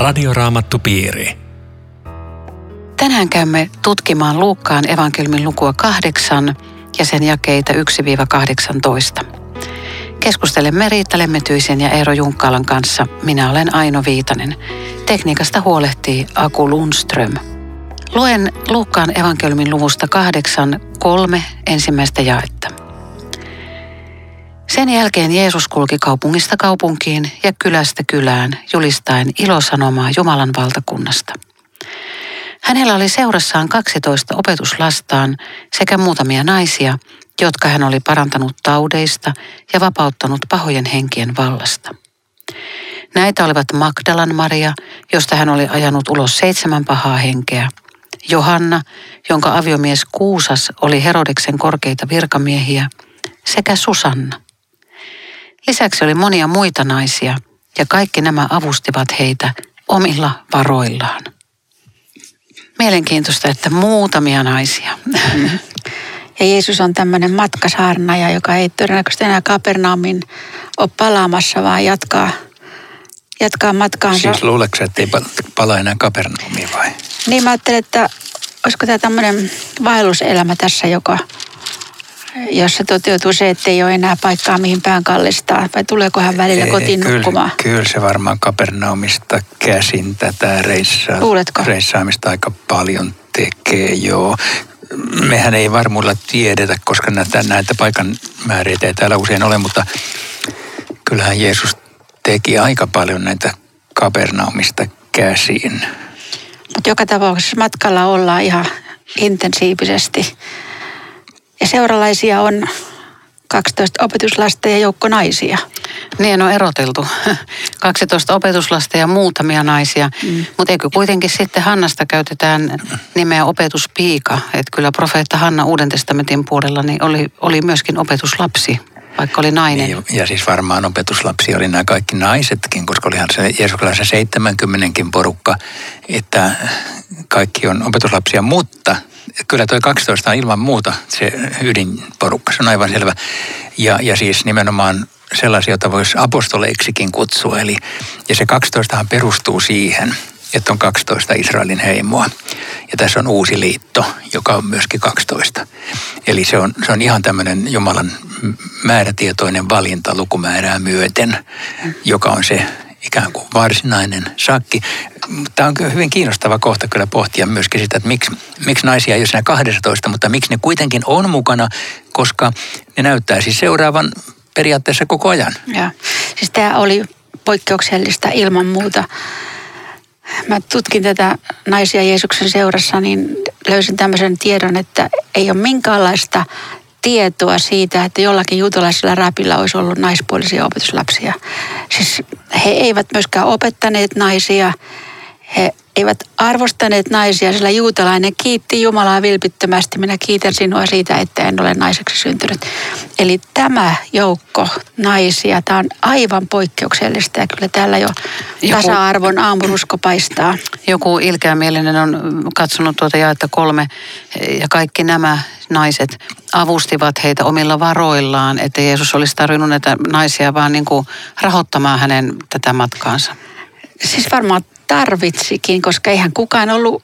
Radioraamattupiiri. Tänään käymme tutkimaan Luukkaan evankelmin lukua kahdeksan ja sen jakeita 1-18. Keskustelemme Riitta Lemmetyisen ja Eero Junkkaalan kanssa. Minä olen Aino Viitanen. Tekniikasta huolehtii Aku Lundström. Luen Luukkaan evankelmin luvusta kahdeksan kolme ensimmäistä jaetta. Sen jälkeen Jeesus kulki kaupungista kaupunkiin ja kylästä kylään julistaen ilosanomaa Jumalan valtakunnasta. Hänellä oli seurassaan 12 opetuslastaan sekä muutamia naisia, jotka hän oli parantanut taudeista ja vapauttanut pahojen henkien vallasta. Näitä olivat Magdalan Maria, josta hän oli ajanut ulos seitsemän pahaa henkeä, Johanna, jonka aviomies Kuusas oli Herodeksen korkeita virkamiehiä, sekä Susanna. Lisäksi oli monia muita naisia, ja kaikki nämä avustivat heitä omilla varoillaan. Mielenkiintoista, että muutamia naisia. Ja Jeesus on tämmöinen matkasaarnaja, joka ei todennäköisesti enää Kapernaumin ole palaamassa, vaan jatkaa, jatkaa matkaansa. Siis luuleeko että ei pala enää Kapernaumiin vai? Niin mä ajattelin, että olisiko tämä tämmöinen vaelluselämä tässä, joka, jossa toteutuu se, että ei ole enää paikkaa mihin pään kallistaa, vai tuleeko hän välillä ei, kotiin kyllä, nukkumaan? Kyllä se varmaan Kapernaumista käsin tätä reissaa, Luuletko? reissaamista aika paljon tekee, joo. Mehän ei varmuudella tiedetä, koska näitä, näitä paikan määriä ei täällä usein ole, mutta kyllähän Jeesus teki aika paljon näitä Kapernaumista käsin. Mutta joka tapauksessa matkalla ollaan ihan intensiivisesti. Ja seuralaisia on 12 opetuslasta ja joukko naisia. Niin on eroteltu. 12 opetuslasta ja muutamia naisia. Mm. Mutta eikö kuitenkin sitten Hannasta käytetään nimeä opetuspiika. Että kyllä profeetta Hanna Uuden testamentin puolella niin oli, oli myöskin opetuslapsi vaikka oli nainen. Niin, ja siis varmaan opetuslapsi oli nämä kaikki naisetkin, koska olihan se Jeesuksella se 70 porukka, että kaikki on opetuslapsia, mutta kyllä tuo 12 on ilman muuta se ydinporukka, se on aivan selvä. Ja, ja siis nimenomaan sellaisia, joita voisi apostoleiksikin kutsua. Eli, ja se 12 perustuu siihen, että on 12 Israelin heimoa. Ja tässä on uusi liitto, joka on myöskin 12. Eli se on, se on ihan tämmöinen Jumalan määrätietoinen valinta lukumäärää myöten, joka on se ikään kuin varsinainen sakki. Tämä on hyvin kiinnostava kohta kyllä pohtia myöskin sitä, että miksi, miksi naisia ei ole siinä 12, mutta miksi ne kuitenkin on mukana, koska ne näyttää siis seuraavan periaatteessa koko ajan. Ja, siis tämä oli poikkeuksellista ilman muuta mä tutkin tätä naisia Jeesuksen seurassa, niin löysin tämmöisen tiedon, että ei ole minkäänlaista tietoa siitä, että jollakin juutalaisella räpillä olisi ollut naispuolisia opetuslapsia. Siis he eivät myöskään opettaneet naisia, he eivät arvostaneet naisia, sillä juutalainen kiitti Jumalaa vilpittömästi. Minä kiitän sinua siitä, että en ole naiseksi syntynyt. Eli tämä joukko naisia, tämä on aivan poikkeuksellista ja kyllä täällä jo joku, tasa-arvon aamurusko paistaa. Joku ilkeämielinen on katsonut tuota jaetta kolme ja kaikki nämä naiset avustivat heitä omilla varoillaan, että Jeesus olisi tarvinnut näitä naisia vaan niin kuin rahoittamaan hänen tätä matkaansa. Siis varmaan tarvitsikin, koska eihän kukaan ollut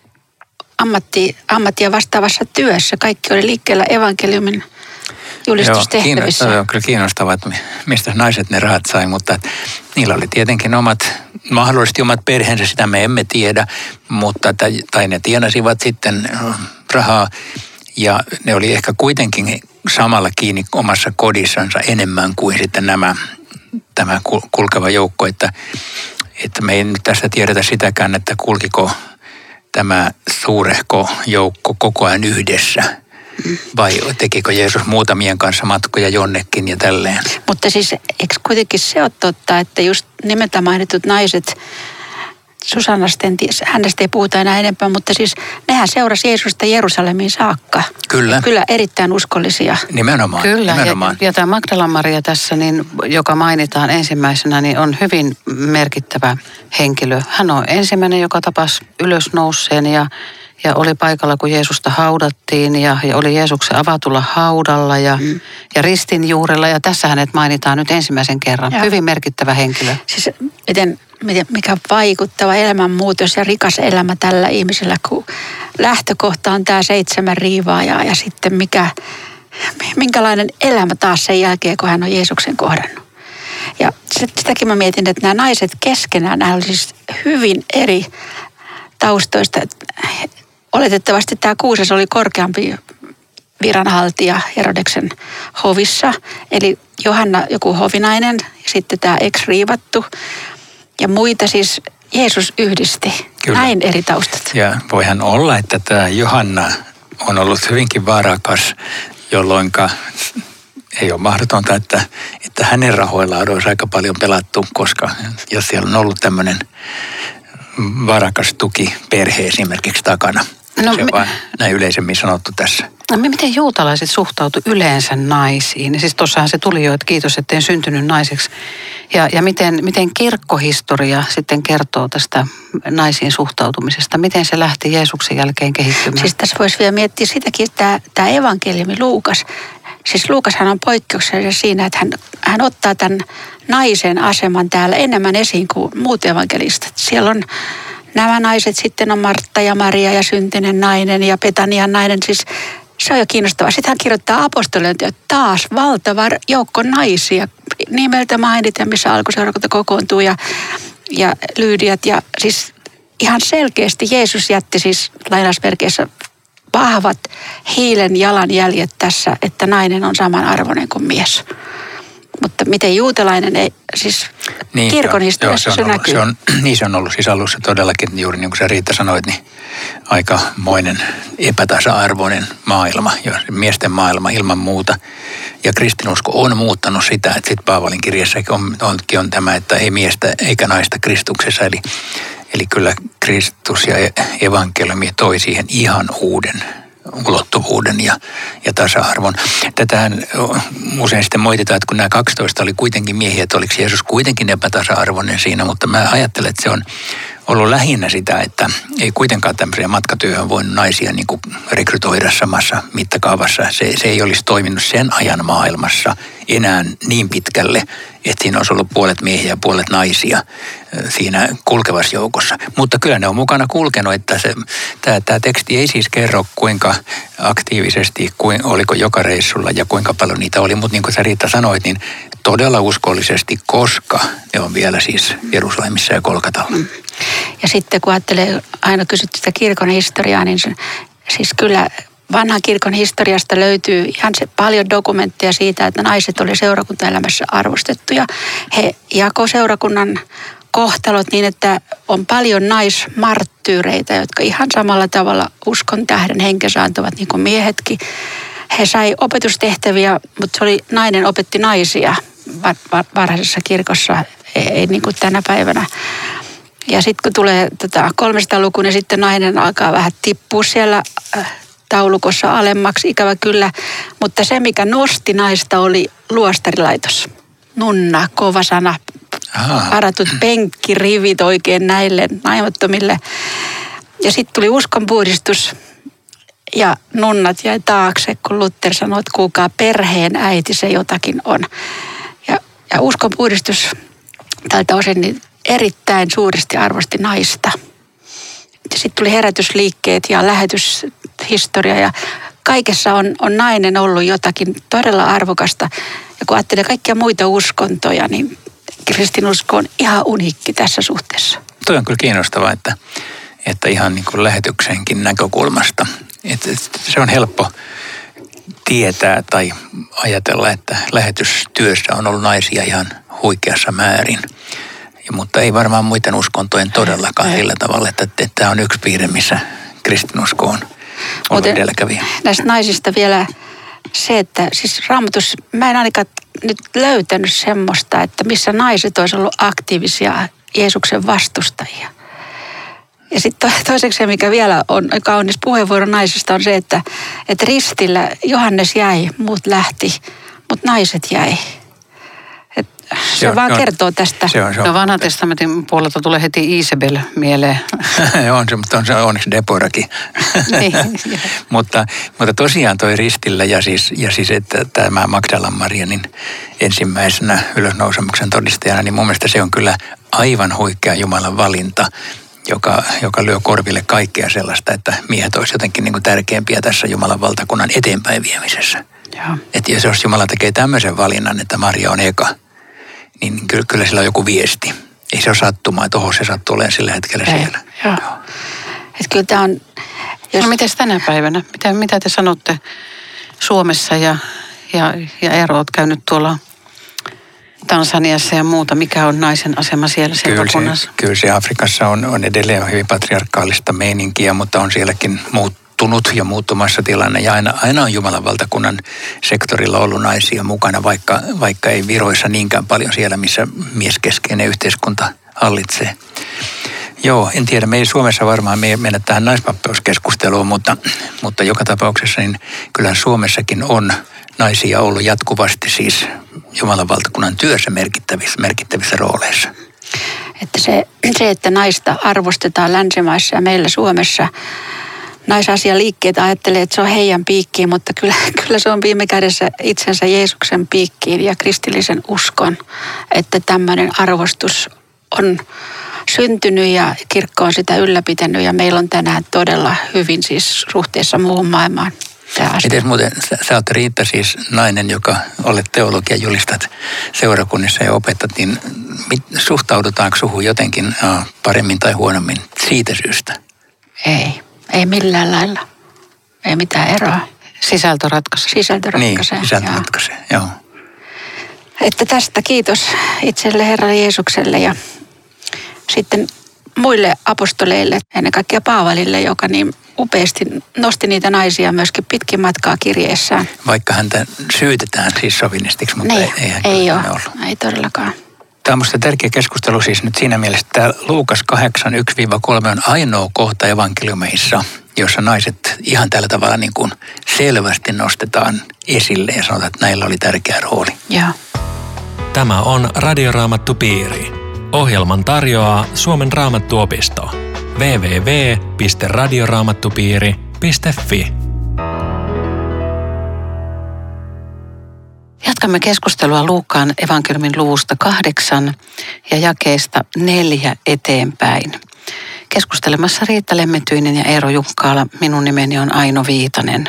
ammatti, ammattia vastaavassa työssä. Kaikki oli liikkeellä evankeliumin julistustehtävissä. Joo, on kyllä kiinnostavaa, että mistä naiset ne rahat sai, mutta niillä oli tietenkin omat, mahdollisesti omat perheensä, sitä me emme tiedä, mutta tai ne tienasivat sitten rahaa ja ne oli ehkä kuitenkin samalla kiinni omassa kodissansa enemmän kuin sitten nämä, tämä kulkeva joukko, että että me ei nyt tästä tiedetä sitäkään, että kulkiko tämä suurehko joukko koko ajan yhdessä vai tekikö Jeesus muutamien kanssa matkoja jonnekin ja tälleen. Mutta siis eikö kuitenkin se ole totta, että just nimeltä mainitut naiset Susannasta, en hänestä ei puhuta enää enempää, mutta siis nehän seurasi Jeesusta Jerusalemiin saakka. Kyllä. Kyllä erittäin uskollisia. Nimenomaan. Kyllä, nimenomaan. Ja, ja tämä Magdalan Maria tässä, niin, joka mainitaan ensimmäisenä, niin on hyvin merkittävä henkilö. Hän on ensimmäinen, joka tapasi ylösnouseen ja, ja oli paikalla, kun Jeesusta haudattiin ja, ja oli Jeesuksen avatulla haudalla ja, mm. ja ristin juurella. Ja tässä hänet mainitaan nyt ensimmäisen kerran. Ja. Hyvin merkittävä henkilö. Siis miten, miten, mikä vaikuttava elämänmuutos ja rikas elämä tällä ihmisellä, kun lähtökohta on tämä seitsemän riivaa ja, ja sitten mikä, minkälainen elämä taas sen jälkeen, kun hän on Jeesuksen kohdannut. Ja sitäkin mä mietin, että nämä naiset keskenään, nämä olivat siis hyvin eri taustoista. Oletettavasti tämä Kuuses oli korkeampi viranhaltija Herodeksen hovissa. Eli Johanna joku hovinainen ja sitten tämä ex-riivattu ja muita siis Jeesus yhdisti. Kyllä. Näin eri taustat. Ja voihan olla, että tämä Johanna on ollut hyvinkin varakas, jolloin ei ole mahdotonta, että, että hänen rahoillaan olisi aika paljon pelattu, koska jos siellä on ollut tämmöinen varakas tuki perhe esimerkiksi takana. No, se on me... vain näin yleisemmin sanottu tässä. No, miten juutalaiset suhtautu yleensä naisiin? Siis tuossahan se tuli jo, että kiitos, en syntynyt naiseksi. Ja, ja miten, miten kirkkohistoria sitten kertoo tästä naisiin suhtautumisesta? Miten se lähti Jeesuksen jälkeen kehittymään? Siis tässä voisi vielä miettiä sitäkin, että tämä evankeliumi Luukas, Siis Luukashan on poikkeuksellinen siinä, että hän, hän ottaa tämän naisen aseman täällä enemmän esiin kuin muut evankelistat. Siellä on nämä naiset, sitten on Martta ja Maria ja syntinen nainen ja Petanian nainen. Siis se on jo kiinnostavaa. Sitten hän kirjoittaa apostoliointia taas valtava joukko naisia nimeltä mainiten, missä alkuseurakunta kokoontuu ja, ja Lyydiat. Ja siis ihan selkeästi Jeesus jätti siis lainausmerkeissä vahvat hiilen jalanjäljet tässä, että nainen on samanarvoinen kuin mies. Mutta miten juutalainen ei, siis niin, kirkon historiassa se, on, se näkyy. Se on, niin se on ollut siis alussa todellakin, juuri niin kuin sä Riitta sanoit, niin aikamoinen epätasa-arvoinen maailma, miesten maailma ilman muuta. Ja kristinusko on muuttanut sitä, että sitten Paavalin kirjassakin on, onkin on tämä, että ei miestä eikä naista Kristuksessa. Eli, eli kyllä Kristus ja evankeliumi toi siihen ihan uuden ulottuvuuden ja, ja tasa-arvon. Tätähän usein sitten moititaan, että kun nämä 12 oli kuitenkin miehiä, että oliko Jeesus kuitenkin epätasa-arvoinen siinä, mutta mä ajattelen, että se on ollut lähinnä sitä, että ei kuitenkaan tämmöisiä matkatyöhön voinut naisia niin kuin rekrytoida samassa mittakaavassa. Se, se ei olisi toiminut sen ajan maailmassa enää niin pitkälle, että siinä olisi ollut puolet miehiä ja puolet naisia siinä kulkevassa joukossa. Mutta kyllä ne on mukana kulkenut, että se, tämä, tämä teksti ei siis kerro kuinka aktiivisesti, kuin, oliko joka reissulla ja kuinka paljon niitä oli. Mutta niin kuin sä Riitta sanoit, niin todella uskollisesti, koska ne on vielä siis Jerusalemissa ja Kolkatalla. Mm. Ja sitten kun ajattelee, aina kysytty sitä kirkon historiaa, niin se, siis kyllä vanhan kirkon historiasta löytyy ihan se paljon dokumentteja siitä, että naiset oli seurakuntaelämässä arvostettuja. He jako seurakunnan kohtalot niin, että on paljon naismarttyyreitä, jotka ihan samalla tavalla uskon tähden henkensä antavat niin kuin miehetkin. He sai opetustehtäviä, mutta se oli nainen opetti naisia varhaisessa kirkossa, ei, ei niin kuin tänä päivänä. Ja sitten kun tulee tota 300-luku, niin sitten nainen alkaa vähän tippua siellä äh, taulukossa alemmaksi, ikävä kyllä. Mutta se, mikä nosti naista, oli luostarilaitos. Nunna, kova sana, varatut penkkirivit oikein näille naimattomille. Ja sitten tuli uskonpuhdistus ja nunnat jäi taakse, kun Luther sanoi, että kuulkaa perheen äiti se jotakin on. Ja, uskonpuhdistus tältä osin niin erittäin suuresti arvosti naista. Sitten tuli herätysliikkeet ja lähetyshistoria ja kaikessa on, on nainen ollut jotakin todella arvokasta. Ja kun ajattelee kaikkia muita uskontoja, niin kristinusko on ihan uniikki tässä suhteessa. Tuo on kyllä kiinnostavaa, että, että ihan niin kuin lähetyksenkin näkökulmasta. Että se on helppo tietää tai ajatella, että lähetystyössä on ollut naisia ihan huikeassa määrin. Ja, mutta ei varmaan muiden uskontojen todellakaan sillä tavalla, että, että tämä on yksi piirre, missä kristinusko on ollut edelläkävijä. Näistä naisista vielä se, että siis raamatus, mä en ainakaan nyt löytänyt semmoista, että missä naiset olisi ollut aktiivisia Jeesuksen vastustajia. Ja sitten toiseksi mikä vielä on kaunis puheenvuoro naisista on se, että, että ristillä Johannes jäi, muut lähti, mutta naiset jäi. Et se Joo, vaan joo. kertoo tästä. Se on, se on. No vanhan testamentin puolelta tulee heti Isabel mieleen. on se, mutta on se onneksi Deporakin. Niin, mutta, mutta tosiaan toi ristillä ja siis, ja siis että tämä Magdalan Marianin ensimmäisenä ylösnousemuksen todistajana, niin mun mielestä se on kyllä aivan huikea Jumalan valinta, joka, joka lyö korville kaikkea sellaista, että miehet olisivat jotenkin niin kuin tärkeämpiä tässä Jumalan valtakunnan eteenpäin viemisessä. Joo. Että jos Jumala tekee tämmöisen valinnan, että Maria on eka, niin kyllä, kyllä sillä on joku viesti. Ei se ole sattumaa, että oho, se sattuu olemaan sillä hetkellä Ei, siellä. Joo. Että kyllä tämä on, jos, No miten tänä päivänä? Mitä, mitä te sanotte Suomessa ja, ja, ja Eero, oot käynyt tuolla Tansaniassa ja muuta. Mikä on naisen asema siellä Kyllä seurakunnassa? se, kyllä se Afrikassa on, on edelleen hyvin patriarkaalista meininkiä, mutta on sielläkin muuttunut ja muuttumassa tilanne. Ja aina, aina on Jumalan valtakunnan sektorilla ollut naisia mukana, vaikka, vaikka ei viroissa niinkään paljon siellä, missä mieskeskeinen yhteiskunta hallitsee. Joo, en tiedä. Me ei Suomessa varmaan me ei mennä tähän naispappeus-keskusteluun, mutta, mutta joka tapauksessa niin kyllä Suomessakin on naisia ollut jatkuvasti siis Jumalan valtakunnan työssä merkittävissä, merkittävissä rooleissa. että se, se, että naista arvostetaan länsimaissa ja meillä Suomessa naisasialiikkeet ajattelee, että se on heidän piikkiin, mutta kyllä, kyllä se on viime kädessä itsensä Jeesuksen piikkiin ja kristillisen uskon, että tämmöinen arvostus on syntynyt ja kirkko on sitä ylläpitänyt ja meillä on tänään todella hyvin siis suhteessa muuhun maailmaan. Miten muuten, sä, sä oot Riitta siis nainen, joka olet teologia julistat seurakunnissa ja opetat, niin mit, suhtaudutaanko suhun jotenkin äh, paremmin tai huonommin siitä syystä? Ei, ei millään lailla. Ei mitään eroa. Sisältö ratkaisee. Sisältö Niin, ratkaisee. sisältö Joo. ratkaisee, joo. Että tästä kiitos itselle Herra Jeesukselle ja sitten muille apostoleille, ennen kaikkea Paavalille, joka niin upeasti nosti niitä naisia myöskin pitkin matkaa kirjeessään. Vaikka häntä syytetään siis sovinistiksi, mutta Niin, ei, ei, ei ole, ollut. ei todellakaan. Tämä on minusta tärkeä keskustelu siis nyt siinä mielessä, että Luukas 8, 1-3 on ainoa kohta evankeliumeissa, jossa naiset ihan tällä tavalla niin kuin selvästi nostetaan esille ja sanotaan, että näillä oli tärkeä rooli. Joo. Tämä on Radioraamattu Piiri. Ohjelman tarjoaa Suomen raamattuopisto. www.radioraamattupiiri.fi Jatkamme keskustelua Luukkaan evankeliumin luvusta kahdeksan ja jakeesta neljä eteenpäin. Keskustelemassa Riitta Lemmetyinen ja Eero Jukkaala. Minun nimeni on Aino Viitanen.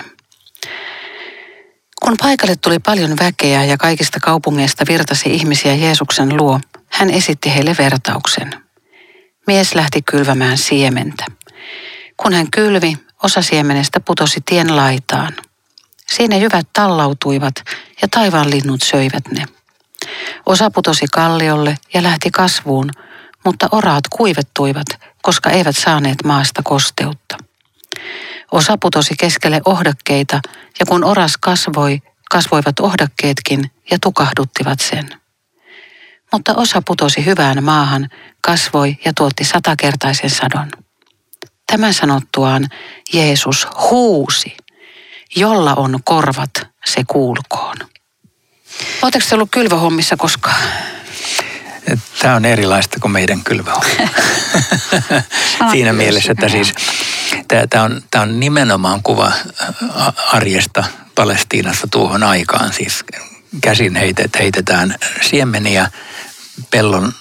Kun paikalle tuli paljon väkeä ja kaikista kaupungeista virtasi ihmisiä Jeesuksen luo, hän esitti heille vertauksen. Mies lähti kylvämään siementä. Kun hän kylvi, osa siemenestä putosi tien laitaan. Siinä jyvät tallautuivat ja taivaan linnut söivät ne. Osa putosi kalliolle ja lähti kasvuun, mutta oraat kuivettuivat, koska eivät saaneet maasta kosteutta. Osa putosi keskelle ohdakkeita, ja kun oras kasvoi, kasvoivat ohdakkeetkin ja tukahduttivat sen. Mutta osa putosi hyvään maahan, kasvoi ja tuotti satakertaisen sadon. Tämän sanottuaan Jeesus huusi, jolla on korvat, se kuulkoon. Oletteko te ollut kylvöhommissa koskaan? Tämä on erilaista kuin meidän kylväho. Sama Siinä mielessä, että siis tämä on, tää on nimenomaan kuva arjesta Palestiinassa tuohon aikaan. Siis käsin heitet, heitetään siemeniä pellon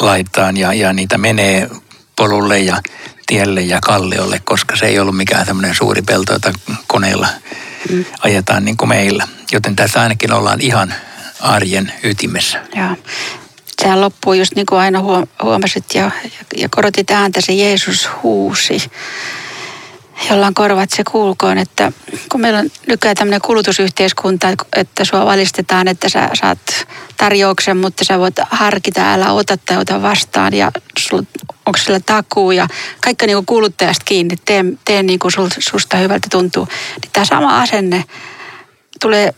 laitaan ja, ja niitä menee polulle ja tielle ja kalliolle, koska se ei ollut mikään tämmöinen suuri pelto, jota koneella Mm. ajetaan niin kuin meillä. Joten tässä ainakin ollaan ihan arjen ytimessä. Joo. Sehän loppuu just niin kuin aina huom- huomasit ja, ja korotit ääntä, se Jeesus huusi, jolla on korvat se kuulkoon, että kun meillä on nykyään tämmöinen kulutusyhteiskunta, että sua valistetaan, että sä saat tarjouksen, mutta sä voit harkita, älä ota tai ota vastaan ja sul, onko sillä takuu ja kaikki niin kuin kuluttajasta kiinni, tee, tee niin kuin sul, susta hyvältä tuntuu. Niin tämä sama asenne tulee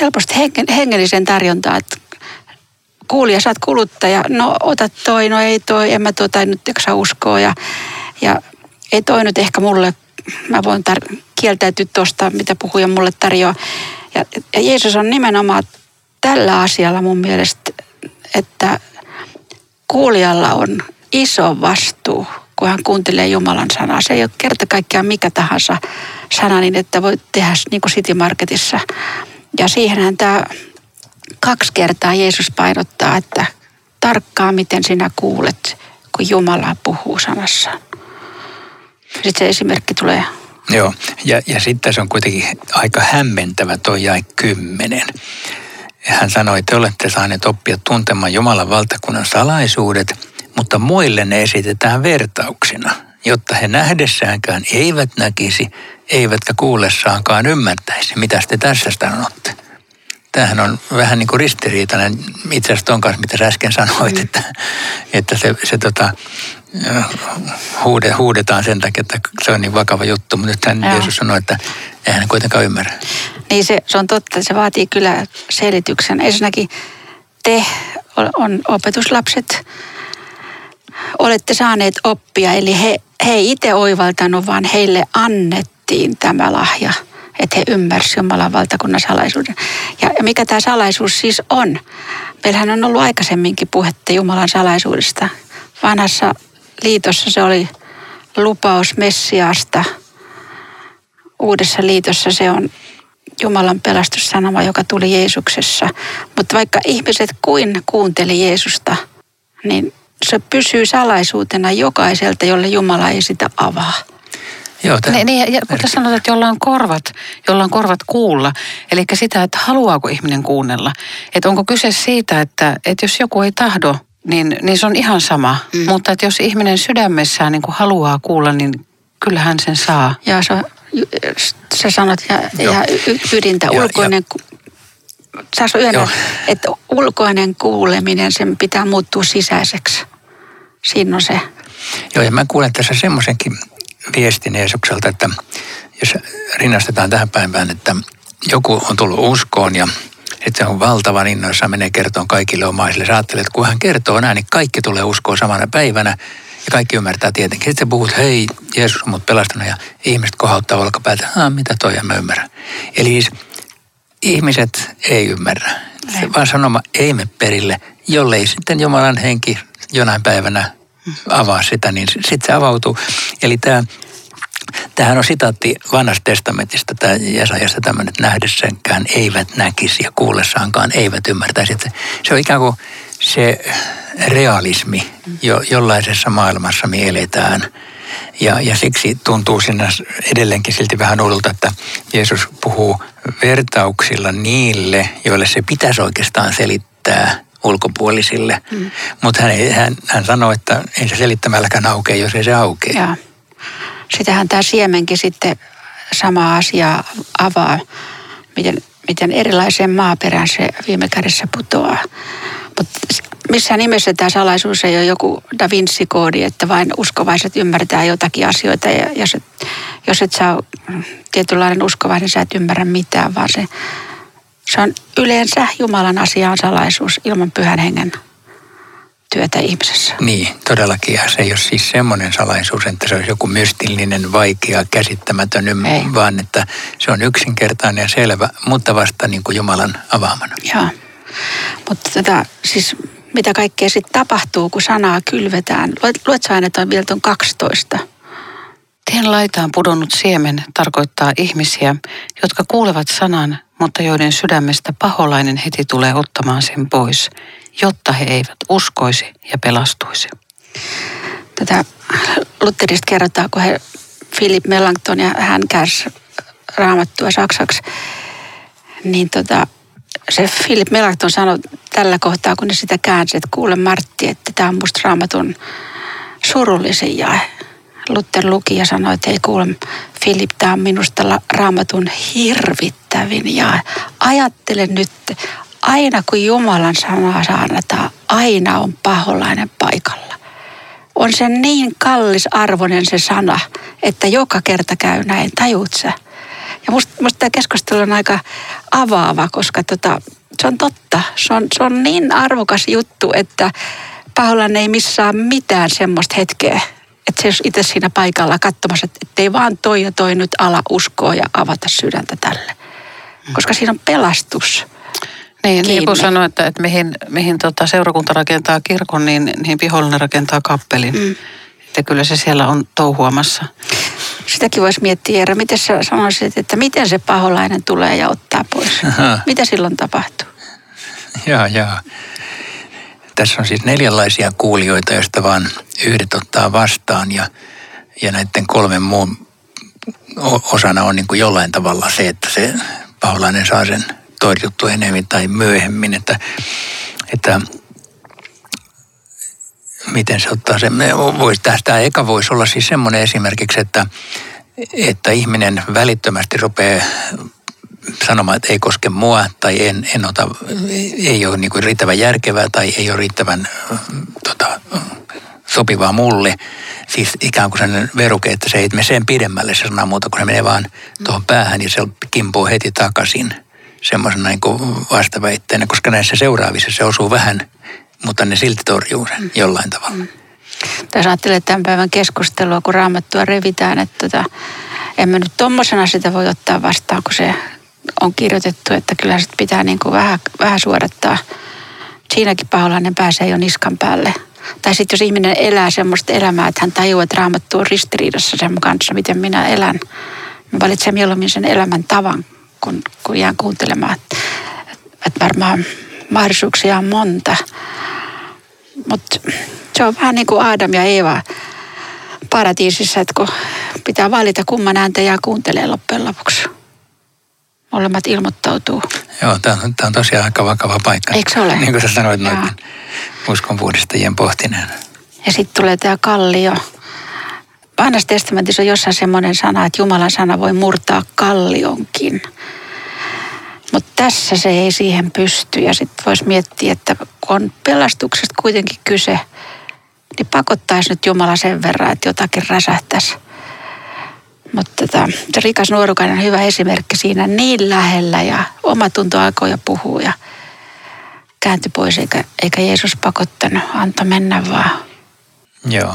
helposti hengen- hengellisen tarjontaan, että kuulija, sä oot kuluttaja, no ota toi, no ei toi, en mä tota nyt uskoa ja, ja ei toi nyt ehkä mulle, mä voin tar- kieltäytyä tuosta, mitä puhuja mulle tarjoaa. Ja, ja Jeesus on nimenomaan tällä asialla mun mielestä että kuulijalla on iso vastuu, kun hän kuuntelee Jumalan sanaa. Se ei ole kerta kaikkiaan mikä tahansa sana, niin että voi tehdä niin kuin City Marketissa. Ja siihenhän tämä kaksi kertaa Jeesus painottaa, että tarkkaa miten sinä kuulet, kun Jumala puhuu sanassaan. Sitten se esimerkki tulee Joo, ja, ja sitten se on kuitenkin aika hämmentävä toi jäi kymmenen. Hän sanoi, että te olette saaneet oppia tuntemaan Jumalan valtakunnan salaisuudet, mutta muille ne esitetään vertauksina, jotta he nähdessäänkään eivät näkisi, eivätkä kuullessaankaan ymmärtäisi. Mitä te tässä sanotte? Tämähän on vähän niin kuin ristiriitainen itse asiassa ton kanssa, mitä sä äsken sanoit, mm. että, että se, se tota, huude, huudetaan sen takia, että se on niin vakava juttu. Mutta nyt hän Jeesus sanoi, että ei hän kuitenkaan ymmärrä. Niin se, se on totta, se vaatii kyllä selityksen. Ensinnäkin te on opetuslapset, olette saaneet oppia, eli he, he ei itse oivaltanut, vaan heille annettiin tämä lahja, että he ymmärsivät Jumalan valtakunnan salaisuuden. Ja, ja mikä tämä salaisuus siis on? Meillähän on ollut aikaisemminkin puhetta Jumalan salaisuudesta. Vanhassa liitossa se oli lupaus Messiaasta. Uudessa liitossa se on Jumalan pelastussanoma, joka tuli Jeesuksessa. Mutta vaikka ihmiset kuin kuunteli Jeesusta, niin se pysyy salaisuutena jokaiselta, jolle Jumala ei sitä avaa. Joo, tämän... niin, niin, ja kuten sanotaan, että jolla on korvat, jolla on korvat kuulla. Eli sitä, että haluaako ihminen kuunnella. Että onko kyse siitä, että, että jos joku ei tahdo, niin, niin se on ihan sama. Mm. Mutta että jos ihminen sydämessään niin kuin haluaa kuulla, niin kyllähän sen saa. Ja se, sä sanot ja, ja ydintä, ja, ulkoinen ja, saas yhden, että ulkoinen kuuleminen, sen pitää muuttua sisäiseksi. Siinä on se. Joo, ja mä kuulen tässä semmoisenkin viestin Jeesukselta, että jos rinnastetaan tähän päivään, että joku on tullut uskoon ja että se on valtavan innoissa menee kertoon kaikille omaisille. Sä ajattelet, että kun hän kertoo näin, niin kaikki tulee uskoon samana päivänä ja kaikki ymmärtää tietenkin. Sitten sä puhut, hei, Jeesus on mut pelastanut ja ihmiset kohauttaa olkapäätä. Ah, mitä toi, ja mä ymmärrän. Eli siis ihmiset ei ymmärrä. Se vaan sanoma ei me perille, jollei sitten Jumalan henki jonain päivänä avaa sitä, niin sitten se avautuu. Eli tämä Tämähän on sitaatti vanhasta testamentista, tämä Jesajasta tämmöinen, että nähdessänkään eivät näkisi ja kuullessaankaan eivät ymmärtäisi. Että se on ikään kuin se realismi, jo, jollaisessa maailmassa me eletään – ja, ja siksi tuntuu sinne edelleenkin silti vähän oudolta, että Jeesus puhuu vertauksilla niille, joille se pitäisi oikeastaan selittää ulkopuolisille. Mm. Mutta hän, hän, hän sanoi, että ei se selittämälläkään aukea, jos ei se aukea. Ja. Sitähän tämä siemenkin sitten sama asia avaa, miten, miten erilaiseen maaperään se viime kädessä putoaa. Mutta missään nimessä tämä salaisuus ei ole joku Da Vinci-koodi, että vain uskovaiset ymmärtää jotakin asioita. Ja jos et, jos et saa tietynlainen uskovainen, sä et ymmärrä mitään, vaan se, se on yleensä Jumalan asiaan salaisuus ilman pyhän hengen työtä ihmisessä. Niin, todellakin. Ja se ei ole siis semmoinen salaisuus, että se olisi joku mystillinen, vaikea, käsittämätön, ei. vaan että se on yksinkertainen ja selvä, mutta vasta niin kuin Jumalan avaamana. Joo. Mutta tätä, siis mitä kaikkea sitten tapahtuu, kun sanaa kylvetään. Luet, luet sä aina vielä tuon 12. Tien laitaan pudonnut siemen tarkoittaa ihmisiä, jotka kuulevat sanan, mutta joiden sydämestä paholainen heti tulee ottamaan sen pois, jotta he eivät uskoisi ja pelastuisi. Tätä Lutherista kerrotaan, kun he Philip Melanchthon ja hän kärsi raamattua saksaksi, niin tota, se Philip Melanchthon sanoi tällä kohtaa, kun ne sitä käänsi, että kuule Martti, että tämä on musta raamatun surullisin jae. Luther luki ja sanoi, että ei kuule Philip, tämä on minusta raamatun hirvittävin jae. Ajattele nyt, aina kun Jumalan sanaa saanataan, aina on paholainen paikalla. On se niin kallis arvoinen se sana, että joka kerta käy näin, tajuut sä? Ja musta, musta tämä keskustelu on aika avaava, koska tota, se on totta. Se on, se on niin arvokas juttu, että paholainen ei missään mitään semmoista hetkeä, että se olisi itse siinä paikalla katsomassa, että ei vaan toi ja toi nyt ala uskoa ja avata sydäntä tälle. Koska siinä on pelastus. Niin, kiinni. niin kuin sanoin, että, että mihin, mihin tota seurakunta rakentaa kirkon, niin, niin vihollinen rakentaa kappelin. Mm. Että kyllä se siellä on touhuamassa. Sitäkin voisi miettiä, Eera, miten sä sanoisit, että miten se paholainen tulee ja ottaa pois? Aha. Mitä silloin tapahtuu? Jaa, jaa. Tässä on siis neljänlaisia kuulijoita, joista vaan yhdet ottaa vastaan ja, ja näiden kolmen muun osana on niin kuin jollain tavalla se, että se paholainen saa sen torjuttua enemmän tai myöhemmin, että, että miten se ottaa sen. Vois, tästä eka voisi olla siis semmoinen esimerkiksi, että, että ihminen välittömästi rupeaa sanomaan, että ei koske mua tai en, en ota, ei ole niin kuin riittävän järkevää tai ei ole riittävän tota, sopivaa mulle. Siis ikään kuin sellainen veruke, että se ei mene sen pidemmälle se sana muuta, kun se menee vaan tuohon päähän ja se kimpuu heti takaisin semmoisena niin vastaväitteenä, koska näissä seuraavissa se osuu vähän, mutta ne silti torjuu sen jollain tavalla. Tässä ajattelee tämän päivän keskustelua, kun raamattua revitään, että tota, en mä nyt tommosena sitä voi ottaa vastaan, kun se on kirjoitettu, että kyllä sit pitää niin kuin vähän, vähän suodattaa. Siinäkin paholainen pääsee jo niskan päälle. Tai sitten jos ihminen elää semmoista elämää, että hän tajuaa, että raamattu on ristiriidassa sen kanssa, miten minä elän. Mä valitsen mieluummin sen elämän tavan, kun, kun jään kuuntelemaan. Että, että varmaan mahdollisuuksia on monta. Mutta se on vähän niin kuin Adam ja Eeva paratiisissa, että kun pitää valita kumman ääntä ja kuuntelee loppujen lopuksi. Molemmat ilmoittautuu. Joo, tämä on, on tosiaan aika vakava paikka. Eikö se ole? Niin kuin sä sanoit Joo. noiden uskonpuhdistajien pohtineen. Ja sitten tulee tämä kallio. Vanhassa testamentissa on jossain semmoinen sana, että Jumalan sana voi murtaa kallionkin. Mutta tässä se ei siihen pysty. Ja sitten voisi miettiä, että kun on pelastuksesta kuitenkin kyse, niin pakottaisi nyt Jumala sen verran, että jotakin räsähtäisi. Mutta tota, rikas nuorukainen on hyvä esimerkki siinä niin lähellä ja oma tunto alkoi jo puhua ja kääntyi pois eikä, eikä Jeesus pakottanut, antoi mennä vaan. Joo.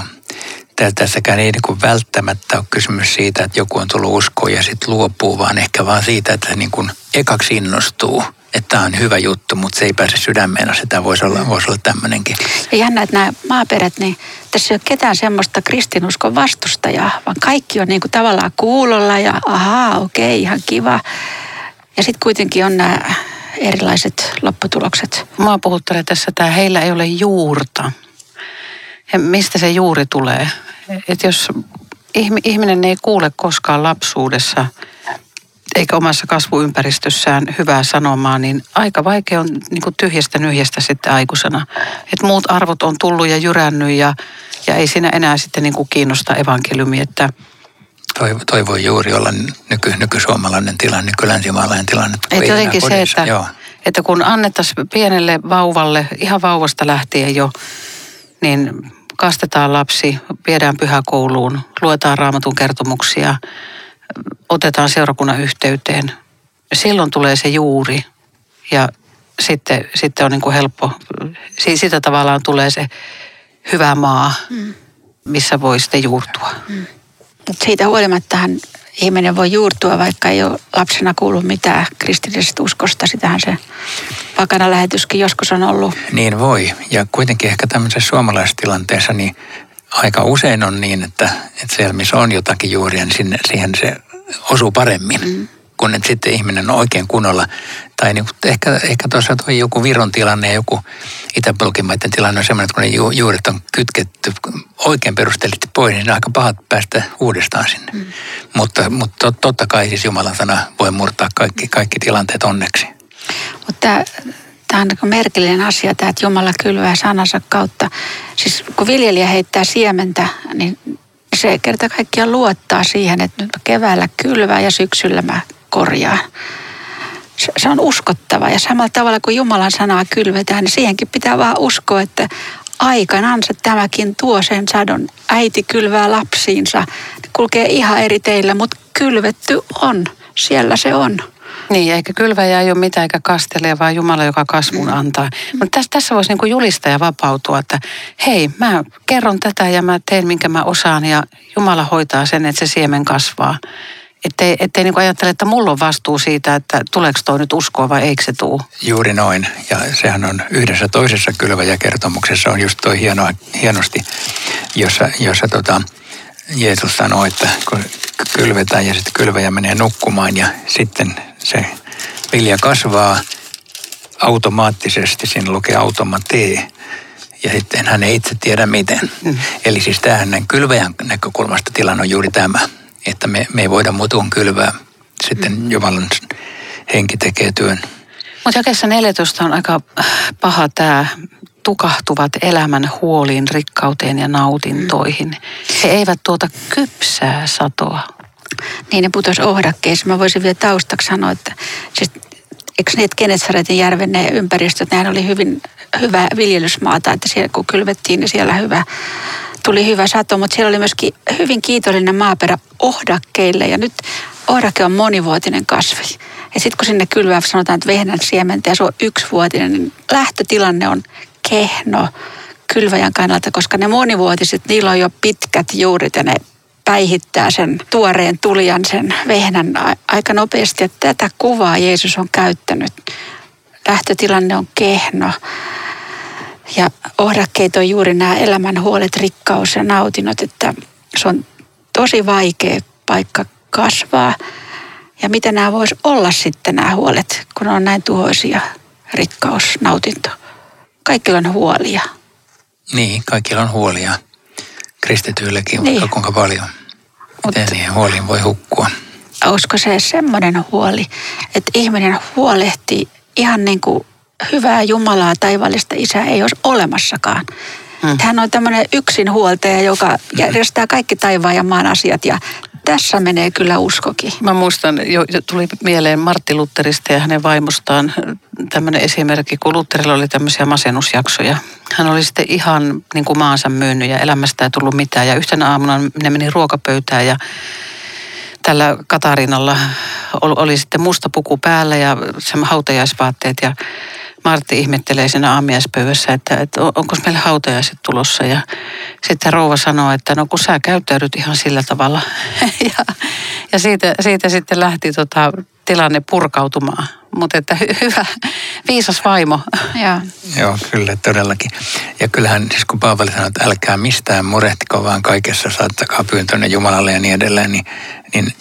Tä- Tässäkään ei niin välttämättä ole kysymys siitä, että joku on tullut uskoon ja sitten luopuu, vaan ehkä vaan siitä, että se niin kuin ekaksi innostuu, että tämä on hyvä juttu, mutta se ei pääse sydämeen. Sitä voisi olla, voisi olla tämmöinenkin. Ja jännä, että nämä maaperät, niin tässä ei ole ketään semmoista kristinuskon vastustajaa, vaan kaikki on niin kuin tavallaan kuulolla ja ahaa, okei, ihan kiva. Ja sitten kuitenkin on nämä erilaiset lopputulokset. Mua puhuttelee tässä tämä, heillä ei ole juurta. Ja mistä se juuri tulee? Että jos ihmi- ihminen ei kuule koskaan lapsuudessa eikä omassa kasvuympäristössään hyvää sanomaa, niin aika vaikea on niin kuin tyhjästä nyhjästä sitten aikuisena. Että muut arvot on tullut ja jyrännyt ja, ja ei siinä enää sitten niin kuin kiinnosta evankeliumi, että Toi, toi voi juuri olla nyky, nykysuomalainen tilanne, nykylänsimaalainen tilanne. Et jotenkin se, kodissa. että, Joo. että kun annettaisiin pienelle vauvalle ihan vauvasta lähtien jo, niin kastetaan lapsi, viedään pyhäkouluun, luetaan raamatun kertomuksia, otetaan seurakunnan yhteyteen. Silloin tulee se juuri ja sitten, sitten on niin kuin helppo, si- sitä tavallaan tulee se hyvä maa, missä voi sitten juurtua. Mutta siitä huolimattahan ihminen voi juurtua, vaikka ei ole lapsena kuullut mitään kristillisestä uskosta. Sitähän se pakana lähetyskin joskus on ollut. Niin voi. Ja kuitenkin ehkä tämmöisessä suomalaisessa tilanteessa niin aika usein on niin, että, että siellä missä on jotakin juuria, niin sinne, siihen se osuu paremmin. Mm. Kun että sitten ihminen on oikein kunnolla. Tai niin kuin ehkä, ehkä tuossa toi joku Viron tilanne ja joku Itä-Blogimaiden tilanne on semmoinen, että kun ne ju, juuret on kytketty oikein perusteellisesti pois, niin on aika pahat päästä uudestaan sinne. Mm. Mutta, mutta tot- totta kai siis Jumalan sana voi murtaa kaikki, kaikki tilanteet onneksi. Mutta tämä on niin merkillinen asia, tämä, että Jumala kylvää sanansa kautta. Siis kun viljelijä heittää siementä, niin se kerta kaikkiaan luottaa siihen, että nyt mä keväällä kylvää ja syksyllä mä korjaan. Se, on uskottava ja samalla tavalla kuin Jumalan sanaa kylvetään, niin siihenkin pitää vaan uskoa, että aikanansa tämäkin tuo sen sadon. Äiti kylvää lapsiinsa. Ne kulkee ihan eri teillä, mutta kylvetty on. Siellä se on. Niin, eikä kylväjä ei ole mitään eikä kastele, vaan Jumala, joka kasvun antaa. Mutta tässä, tässä voisi niinku julistaa ja vapautua, että hei, mä kerron tätä ja mä teen minkä mä osaan ja Jumala hoitaa sen, että se siemen kasvaa. Ettei, ettei niin ajattele, että mulla on vastuu siitä, että tuleeko toi nyt uskoa vai eikö se tuu. Juuri noin. Ja sehän on yhdessä toisessa kylväjäkertomuksessa on just toi hieno, hienosti, jossa, jossa tota, Jeesus sanoo, että kun kylvetään ja sitten kylväjä menee nukkumaan ja sitten se vilja kasvaa automaattisesti, siinä lukee automatee ja sitten hän ei itse tiedä miten. Mm. Eli siis tähän kylväjän näkökulmasta tilanne on juuri tämä, että me, me ei voida muuta kuin kylvää. Sitten mm. Jumalan henki tekee työn. Mutta jakeessa 14 on aika paha tämä tukahtuvat elämän huoliin, rikkauteen ja nautintoihin. He eivät tuota kypsää satoa. Niin ne putos ohdakkeissa. Mä voisin vielä taustaksi sanoa, että siis, eikö ne Kenetsaretin järven ne ympäristöt, nehän oli hyvin hyvä viljelysmaata, että siellä kun kylvettiin, niin siellä hyvä, tuli hyvä sato, mutta siellä oli myöskin hyvin kiitollinen maaperä ohdakkeille ja nyt ohdake on monivuotinen kasvi. Ja sitten kun sinne kylvää sanotaan, että vehnän siementä ja se on yksivuotinen, niin lähtötilanne on kehno kylväjän kannalta, koska ne monivuotiset, niillä on jo pitkät juurit ja ne päihittää sen tuoreen tulijan, sen vehnän aika nopeasti. Ja tätä kuvaa Jeesus on käyttänyt. Lähtötilanne on kehno. Ja ohdakkeet on juuri nämä elämän huolet, rikkaus ja nautinnot, että se on tosi vaikea paikka kasvaa. Ja mitä nämä vois olla sitten nämä huolet, kun on näin tuhoisia rikkaus, nautinto. Kaikilla on huolia. Niin, kaikilla on huolia. Kristityillekin niin. vaikka kuinka paljon. Miten Mut, niihin huoliin voi hukkua? Olisiko se semmoinen huoli, että ihminen huolehtii ihan niin kuin hyvää Jumalaa, taivaallista isää ei olisi olemassakaan. Hmm. Hän on tämmöinen yksinhuoltaja, joka järjestää kaikki taivaan ja maan asiat ja tässä menee kyllä uskokin. Mä muistan, jo, tuli mieleen Martti Lutterista ja hänen vaimostaan tämmöinen esimerkki, kun Lutterilla oli tämmöisiä masennusjaksoja. Hän oli sitten ihan niin kuin maansa myynyt ja elämästä ei tullut mitään. Ja yhtenä aamuna ne meni ruokapöytään ja tällä Katarinalla oli sitten musta puku päällä ja hautajaisvaatteet ja Martti ihmettelee siinä aamiaispöydässä, että, että onko meillä hautajaiset tulossa. Ja sitten rouva sanoo, että no kun sä käyttäydyt ihan sillä tavalla. ja ja siitä, siitä sitten lähti tota, tilanne purkautumaan. Mutta että hy- hyvä, viisas vaimo. Ja. Joo, kyllä todellakin. Ja kyllähän siis kun Paavali sanoi, että älkää mistään murehtiko, vaan kaikessa saattakaa pyyntönne Jumalalle ja niin edelleen, niin, niin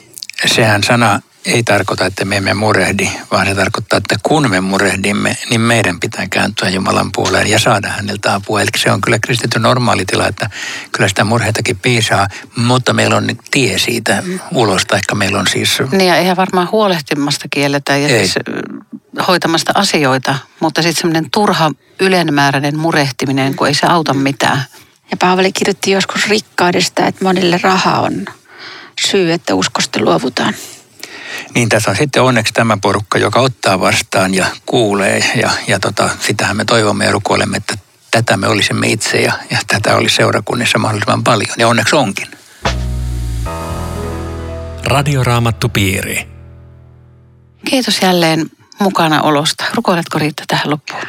sehän sana ei tarkoita, että me emme murehdi, vaan se tarkoittaa, että kun me murehdimme, niin meidän pitää kääntyä Jumalan puoleen ja saada häneltä apua. Eli se on kyllä kristitty normaali tila, että kyllä sitä murheitakin piisaa, mutta meillä on tie siitä ulos, taikka meillä on siis... Niin ja eihän varmaan huolehtimasta kielletä ja ei. siis hoitamasta asioita, mutta sitten semmoinen turha ylenmääräinen murehtiminen, kun ei se auta mitään. Ja Paavali kirjoitti joskus rikkaudesta, että monille raha on syy, että uskosta luovutaan. Niin tässä on sitten onneksi tämä porukka, joka ottaa vastaan ja kuulee ja, ja tota, sitähän me toivomme ja rukoilemme, että tätä me olisimme itse ja, ja tätä olisi seurakunnissa mahdollisimman paljon ja onneksi onkin. Radioraamattu piiri. Kiitos jälleen mukana olosta. Rukoiletko Riitta tähän loppuun?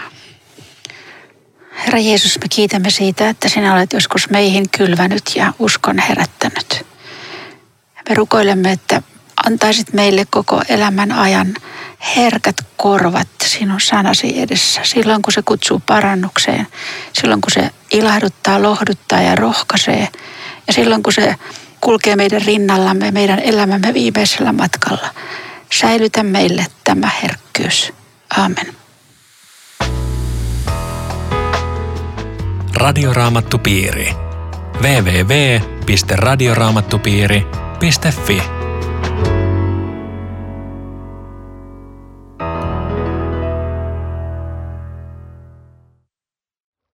Herra Jeesus, me kiitämme siitä, että sinä olet joskus meihin kylvänyt ja uskon herättänyt. Me rukoilemme, että antaisit meille koko elämän ajan herkät korvat sinun sanasi edessä. Silloin kun se kutsuu parannukseen, silloin kun se ilahduttaa, lohduttaa ja rohkaisee. Ja silloin kun se kulkee meidän rinnallamme meidän elämämme viimeisellä matkalla. Säilytä meille tämä herkkyys. Amen. Radioraamattupiiri. www.radioraamattupiiri.fi